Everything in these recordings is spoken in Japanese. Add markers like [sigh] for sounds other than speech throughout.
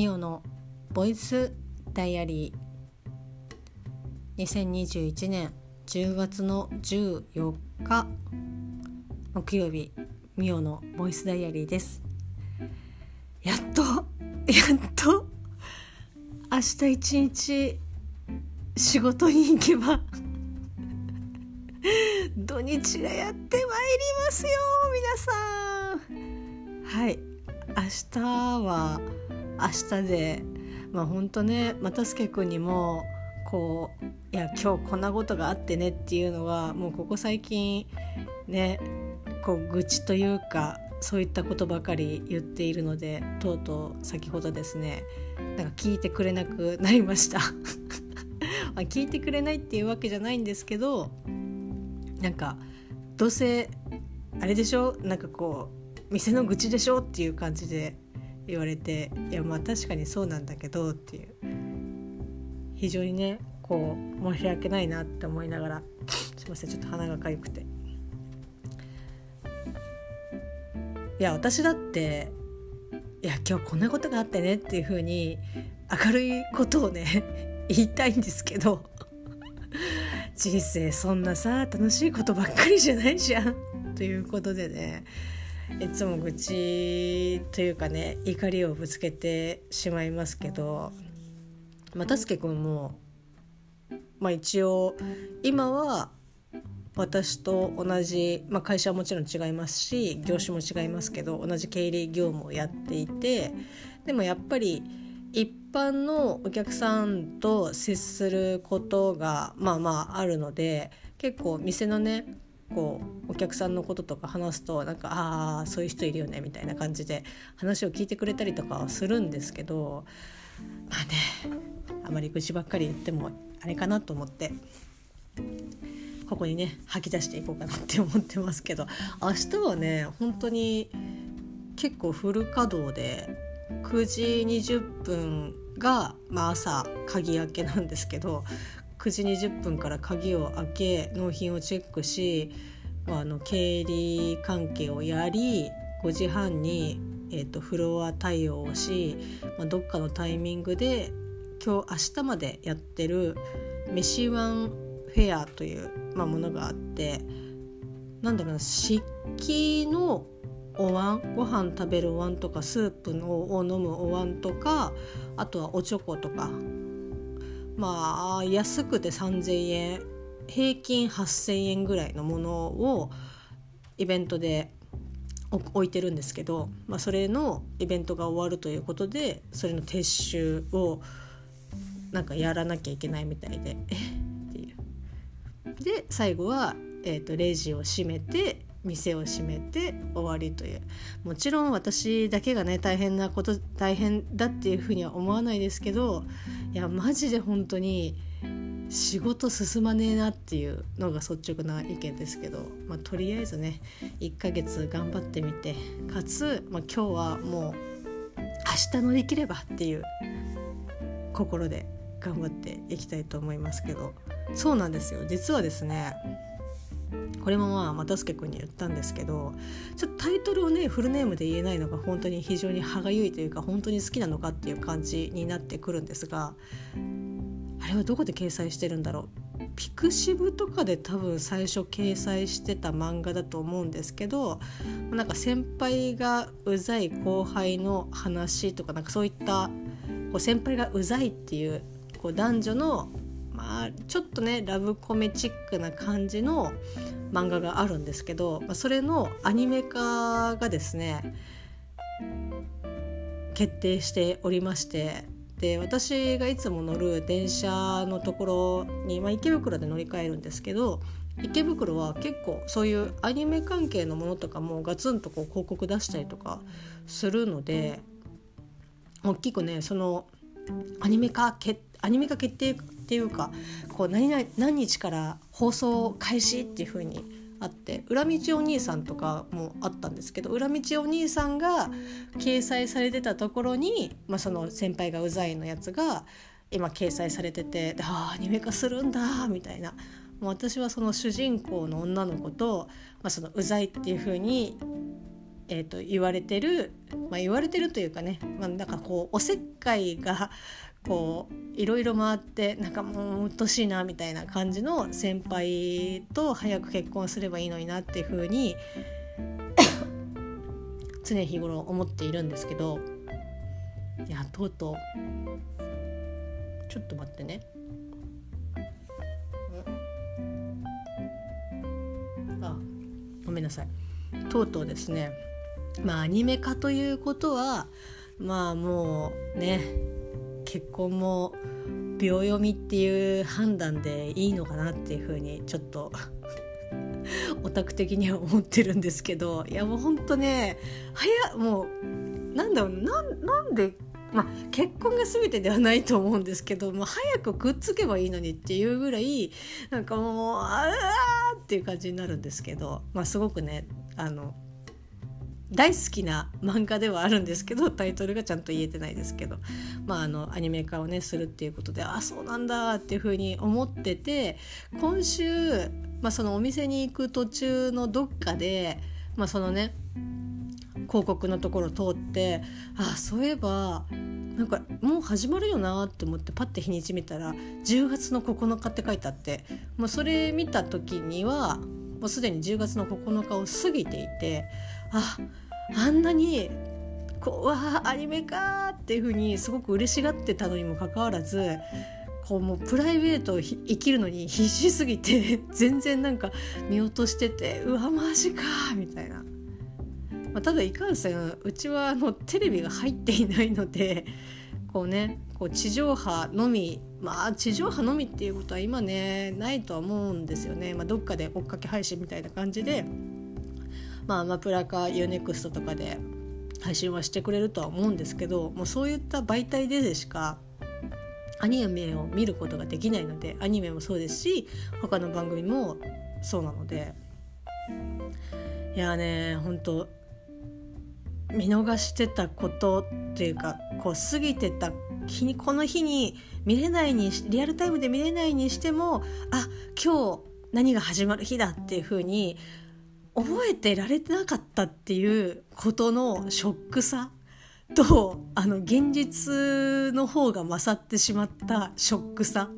ミオのボイスダイアリー。2021年10月の14日。木曜日ミオのボイスダイアリーです。やっと [laughs] やっと明日一日仕事に行けば [laughs] 土日がやってまいりますよ皆さん。はい。明日は明日でまあ本当ね又助君にもこういや今日こんなことがあってねっていうのはもうここ最近ねこう愚痴というかそういったことばかり言っているのでとうとう先ほどですねなんか聞いてくれなくなりました。[laughs] 聞いてくれないっていうわけじゃないんですけどなんかどうせあれでしょ？なんかこう店の愚痴でしょ？っていう感じで言われていやまあ確かにそうなんだけどっていう。非常にねこう申し訳ないなって思いながらすいませんちょっと鼻がかゆくて。いや私だっていや今日こんなことがあってねっていう風に明るいことをね [laughs] 言いたいんですけど人生そんなさ楽しいことばっかりじゃないじゃん。ということでねいつも愚痴というかね怒りをぶつけてしまいますけど又助君もまあ一応今は私と同じ、まあ、会社はもちろん違いますし業種も違いますけど同じ経理業務をやっていてでもやっぱり一般のお客さんと接することがまあまああるので結構店のねこうお客さんのこととか話すとなんかああそういう人いるよねみたいな感じで話を聞いてくれたりとかはするんですけどまあねあまり愚痴ばっかり言ってもあれかなと思ってここにね吐き出していこうかなって思ってますけど明日はね本当に結構フル稼働で9時20分が、まあ、朝鍵開けなんですけど9時20分から鍵を開け納品をチェックし、まあ、あの経理関係をやり5時半に、えーと、フロア対応をし、まあ、どっかのタイミングで今日明日までやってる飯ワンフェアという、まあ、ものがあってなんだろうな漆器のお椀ご飯食べるお椀とかスープのを飲むお椀とかあとはおちょことかまあ安くて3,000円平均8,000円ぐらいのものをイベントで置いてるんですけど、まあ、それのイベントが終わるということでそれの撤収をなんかやらなきゃいけないみたいで [laughs] っていう。で最後は、えーと、レジを閉めて店を閉めて終わりというもちろん私だけがね大変なこと大変だっていうふうには思わないですけどいやマジで本当に仕事進まねえなっていうのが率直な意見ですけど、まあ、とりあえずね1ヶ月頑張ってみてかつ、まあ、今日はもう明日乗り切ればっていう心で頑張っていきたいと思いますけどそうなんですよ。実はですねこれもまあ又助君に言ったんですけどちょっとタイトルをねフルネームで言えないのが本当に非常に歯がゆいというか本当に好きなのかっていう感じになってくるんですがあれはどこで掲載してるんだろう？ピクシブとかで多分最初掲載してた漫画だと思うんですけどなんか先輩がうざい後輩の話とかなんかそういったこう先輩がうざいっていうこう男女のまあちょっとねラブコメチックな感じの漫画があるんですけど、まあ、それのアニメ化がですね決定しておりましてで私がいつも乗る電車のところに、まあ、池袋で乗り換えるんですけど池袋は結構そういうアニメ関係のものとかもガツンとこう広告出したりとかするので大きくねそのアニメ化アニメ化決定っていうかこう何何日から放送開始っていう風にあって裏道お兄さんとかもあったんですけど裏道お兄さんが掲載されてたところに、まあ、その先輩がうざいのやつが今掲載されてて「ああアニメ化するんだ」みたいな。もう私はその主人公の女の子と、まあ、そのうざいっていう風にえーと、言われてる、まあ、言われてるというかね、まあ、なんかこうおせっかいがこういろいろ回ってなんかもううっとしいなみたいな感じの先輩と早く結婚すればいいのになっていうふうに [laughs] 常日頃思っているんですけどいやとうとうちょっと待ってね。あごめんなさいとうとうですねまあアニメ化ということはまあもうね結婚も秒読みっていう判断でいいのかなっていうふうにちょっと [laughs] オタク的には思ってるんですけどいやもうほんとね早もうなんだろうなんでまあ、結婚が全てではないと思うんですけどもう早くくっつけばいいのにっていうぐらいなんかもうああっていう感じになるんですけど、まあ、すごくねあの大好きな漫画ではあるんですけどタイトルがちゃんと言えてないですけど、まあ、あのアニメ化をねするっていうことであそうなんだっていうふうに思ってて今週、まあ、そのお店に行く途中のどっかで、まあ、そのね広告のところ通ってあそういえばなんかもう始まるよなって思ってパッて日にち見たら10月の9日って書いてあってもうそれ見た時にはもうすでに10月の9日を過ぎていてああんなにこうわアニメかっていう風にすごく嬉しがってたのにもかかわらずこうもうプライベートを生きるのに必死すぎて [laughs] 全然なんか見落としててうわマジかみたいな。まあ、ただいかんせんうちはあのテレビが入っていないのでこうねこう地上波のみまあ地上波のみっていうことは今ねないとは思うんですよね、まあ、どっかで追っかけ配信みたいな感じで、まあ、アマプラか UNEXT とかで配信はしてくれるとは思うんですけどもうそういった媒体でしかアニメを見ることができないのでアニメもそうですし他の番組もそうなので。いやね本当見逃してたことっていうかこう過ぎてた日にこの日に見れないにリアルタイムで見れないにしてもあ今日何が始まる日だっていう風に覚えてられてなかったっていうことのショックさとあの現実の方が勝ってしまったショックさ。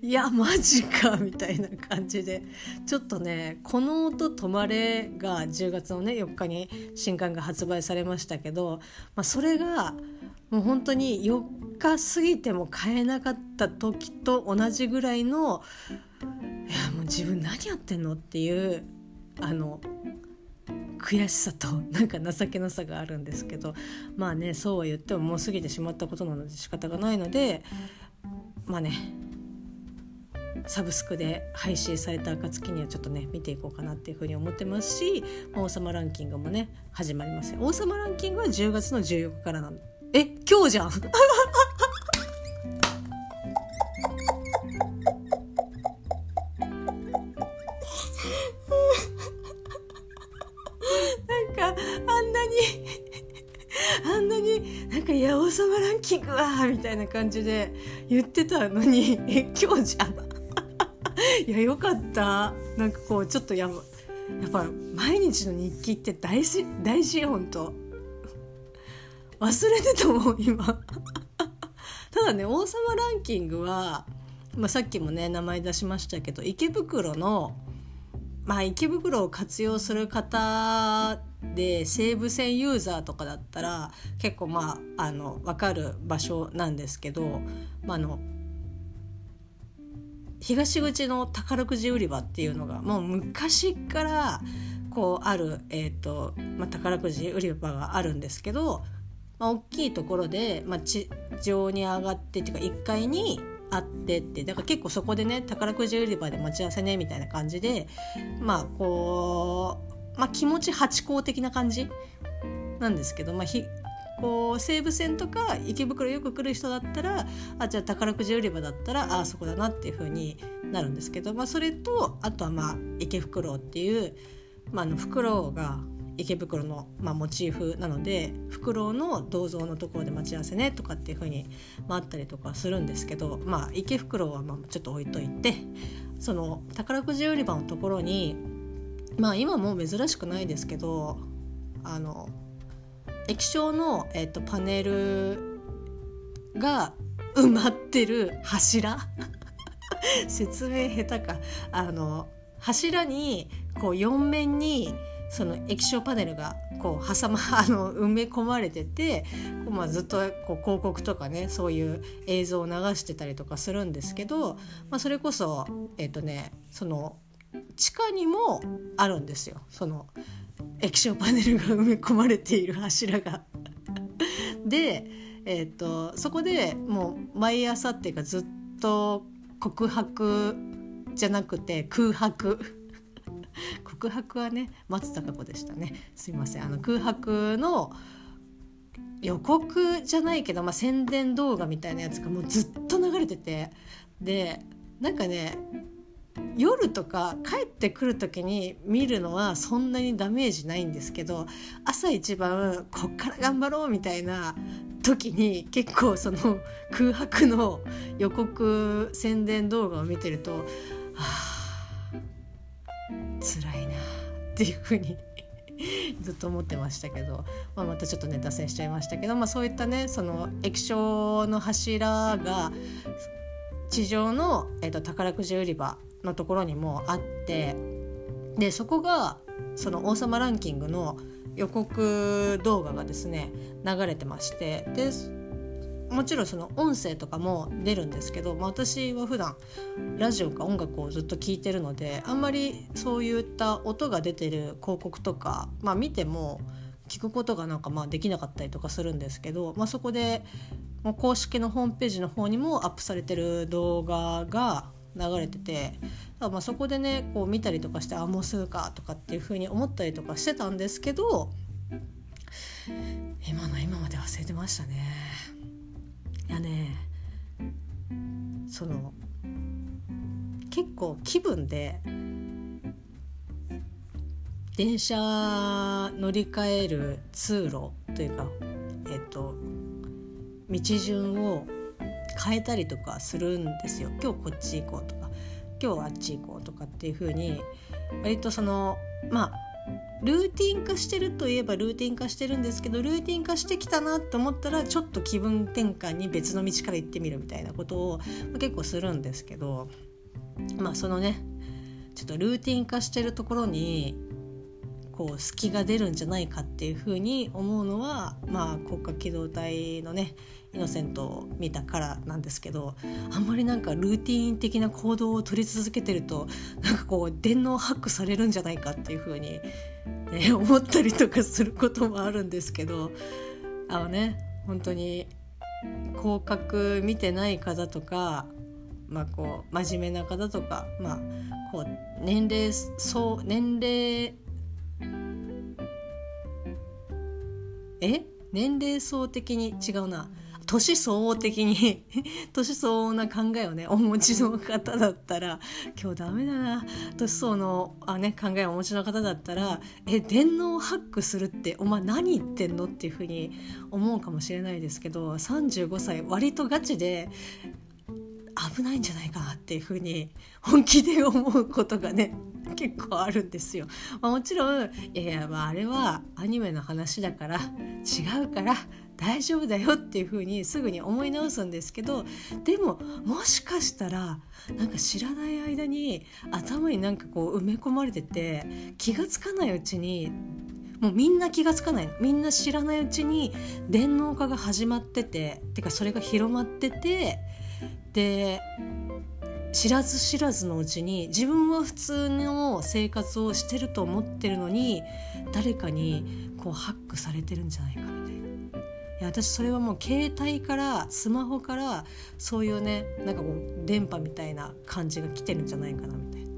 いやマジかみたいな感じで。ちょっとね「この音止まれ」が10月のね4日に新刊が発売されましたけど、まあ、それがもう本当に4日過ぎても買えなかった時と同じぐらいのいやもう自分何やってんのっていうあの悔しさと [laughs] なんか情けなさがあるんですけどまあねそうは言ってももう過ぎてしまったことなので仕方がないのでまあねサブスクで配信された暁にはちょっとね見ていこうかなっていうふうに思ってますし「王様ランキング」もね始まります王様ランキングは10月の14日からなのえ今日じゃん。[laughs] ランキングは」みたいな感じで言ってたのに [laughs] え今日じゃん。[laughs] いやよかった。なんかこうちょっとややっぱ毎日の日記って大事大事本当忘れてたもん今。[laughs] ただね王様ランキングは、まあ、さっきもね名前出しましたけど池袋のまあ池袋を活用する方で西武線ユーザーとかだったら結構まああの分かる場所なんですけど、まあ、あの東口の宝くじ売り場っていうのがもう昔からこうある、えーとまあ、宝くじ売り場があるんですけど、まあ、大きいところで、まあ、地上に上がってっていうか1階にあってってだから結構そこでね宝くじ売り場で待ち合わせねみたいな感じでまあこう、まあ、気持ち八公的な感じなんですけど、まあ、ひこう西武線とか池袋よく来る人だったらあじゃあ宝くじ売り場だったらあそこだなっていう風になるんですけど、まあ、それとあとはまあ池袋っていう、まあ、のフクロウが池袋の、まあ、モチーフなのでフクロウの銅像のところで待ち合わせねとかっていう風に、まあ、あったりとかするんですけど、まあ、池袋はまあちょっと置いといてその宝くじ売り場のところにまあ今もう珍しくないですけどあの液晶の、えーと、パネルが埋まってる柱。[laughs] 説明下手か。あの柱にこう4面にその液晶パネルがこう挟ま [laughs] あの埋め込まれてて、まあ、ずっとこう広告とかねそういう映像を流してたりとかするんですけど、まあ、それこそえっ、ー、とねその地下にもあるんですよ。その液晶パネルが埋め込まれている柱が。[laughs] で、えーと、そこでもう毎朝っていうかずっと告白じゃなくて空白。[laughs] 告白はね松たか子でしたね。すいません。あの空白の予告じゃないけど、まあ、宣伝動画みたいなやつがもうずっと流れてて。でなんかね夜とか帰ってくる時に見るのはそんなにダメージないんですけど朝一番こっから頑張ろうみたいな時に結構その空白の予告宣伝動画を見てるとはあ辛いなっていうふうに [laughs] ずっと思ってましたけど、まあ、またちょっとね脱線しちゃいましたけど、まあ、そういったねその液晶の柱が地上の、えーと、宝くじ売り場のところにもあってでそこがその王様ランキングの予告動画がですね流れてましてでもちろんその音声とかも出るんですけど、まあ、私は普段ラジオか音楽をずっと聴いてるのであんまりそういった音が出てる広告とか、まあ、見ても聞くことがなんかまあできなかったりとかするんですけど、まあ、そこで公式のホームページの方にもアップされてる動画が流れててまあそこでねこう見たりとかしてあもうすぐかとかっていうふうに思ったりとかしてたんですけど今の今まで忘れてましたね。いやねその結構気分で電車乗り換える通路というかえっと道順を変えたりとかするんですよ。今日こっち行こうとか。今日あっち行こうとかっていう風に割とそのまあルーティン化してるといえばルーティン化してるんですけどルーティン化してきたなと思ったらちょっと気分転換に別の道から行ってみるみたいなことを結構するんですけどまあそのねちょっとルーティン化してるところにこう隙が出るんじゃないかっていうふうに思うのはまあ国家機動隊のねイノセントを見たからなんですけどあんまりなんかルーティン的な行動を取り続けてるとなんかこう電脳ハックされるんじゃないかっていうふうに、ね、[laughs] 思ったりとかすることもあるんですけどあのね本当に広角見てない方とかまあこう真面目な方とかまあこう年齢そう年齢え？年齢層的に違うな。年相応的に。[laughs] 年相応な考えをねお持ちの方だったら今日ダメだな。年相のあ、ね、考えをお持ちの方だったらえ電脳ハックするってお前何言ってんの？っていうふうに思うかもしれないですけど35歳割とガチで危ないんじゃないかなっていうふうに本気で思うことがね結構あるんですよ。まあ、もちろんいや、まあ、あれはアニメの話だから違うから大丈夫だよっていうふうにすぐに思い直すんですけどでももしかしたらなんか知らない間に頭になんかこう埋め込まれてて気が付かないうちにもうみんな気が付かないみんな知らないうちに電脳化が始まってててかそれが広まっててで知らず知らずのうちに自分は普通の生活をしてると思ってるのに誰かにこうハックされてるんじゃないかみたいな。いや私それはもう携帯からスマホからそういうねなんかこう電波みたいな感じが来てるんじゃないかなみたいな。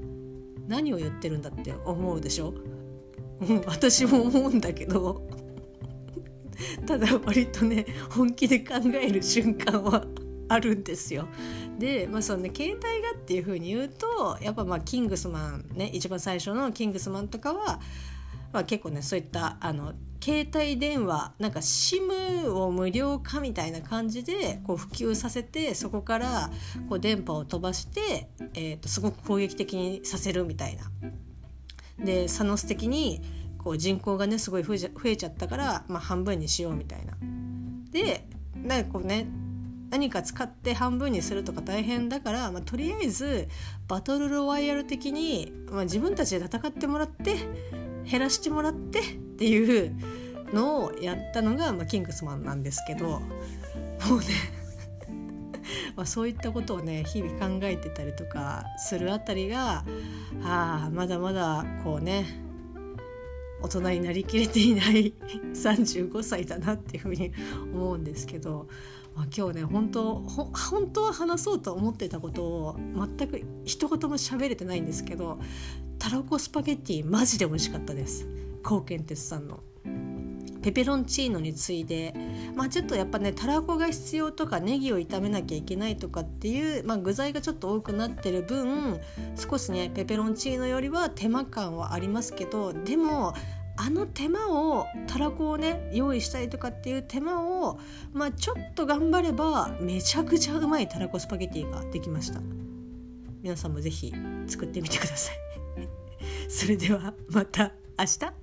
何を言ってるんだって思うでしょ？[laughs] 私も思うんだけど。[laughs] ただ割とね本気で考える瞬間はあるんですよ。で、まあそのね、携帯がっていうふうに言うとやっぱまあキングスマンね一番最初のキングスマンとかは、まあ、結構ねそういったあの携帯電話なんか SIM を無料化みたいな感じでこう普及させてそこからこう電波を飛ばして、えー、とすごく攻撃的にさせるみたいな。でサノス的にこう人口がねすごい増えちゃったから、まあ、半分にしようみたいな。でなんかこうね何か使って半分にするとか大変だから、まあ、とりあえずバトルロワイヤル的に、まあ、自分たちで戦ってもらって減らしてもらってっていうのをやったのが、まあ、キングスマンなんですけどもうね [laughs] まあそういったことをね日々考えてたりとかするあたりがあまだまだこうね大人になりきれていない [laughs] 35歳だなっていうふうに思うんですけど、まあ、今日ね本当本当は話そうと思ってたことを全く一言も喋れてないんですけどたらこスパゲッティマジで美味しかったです高健鉄さんの。ペペロンチーノに次いで、まあ、ちょっとやっぱねたらこが必要とかネギを炒めなきゃいけないとかっていう、まあ、具材がちょっと多くなってる分少しねペペロンチーノよりは手間感はありますけどでもあの手間をたらこをね用意したりとかっていう手間を、まあ、ちょっと頑張ればめちゃくちゃうまいたらこスパゲティができました。皆さんも是非作ってみてください。[laughs] それではまた明日。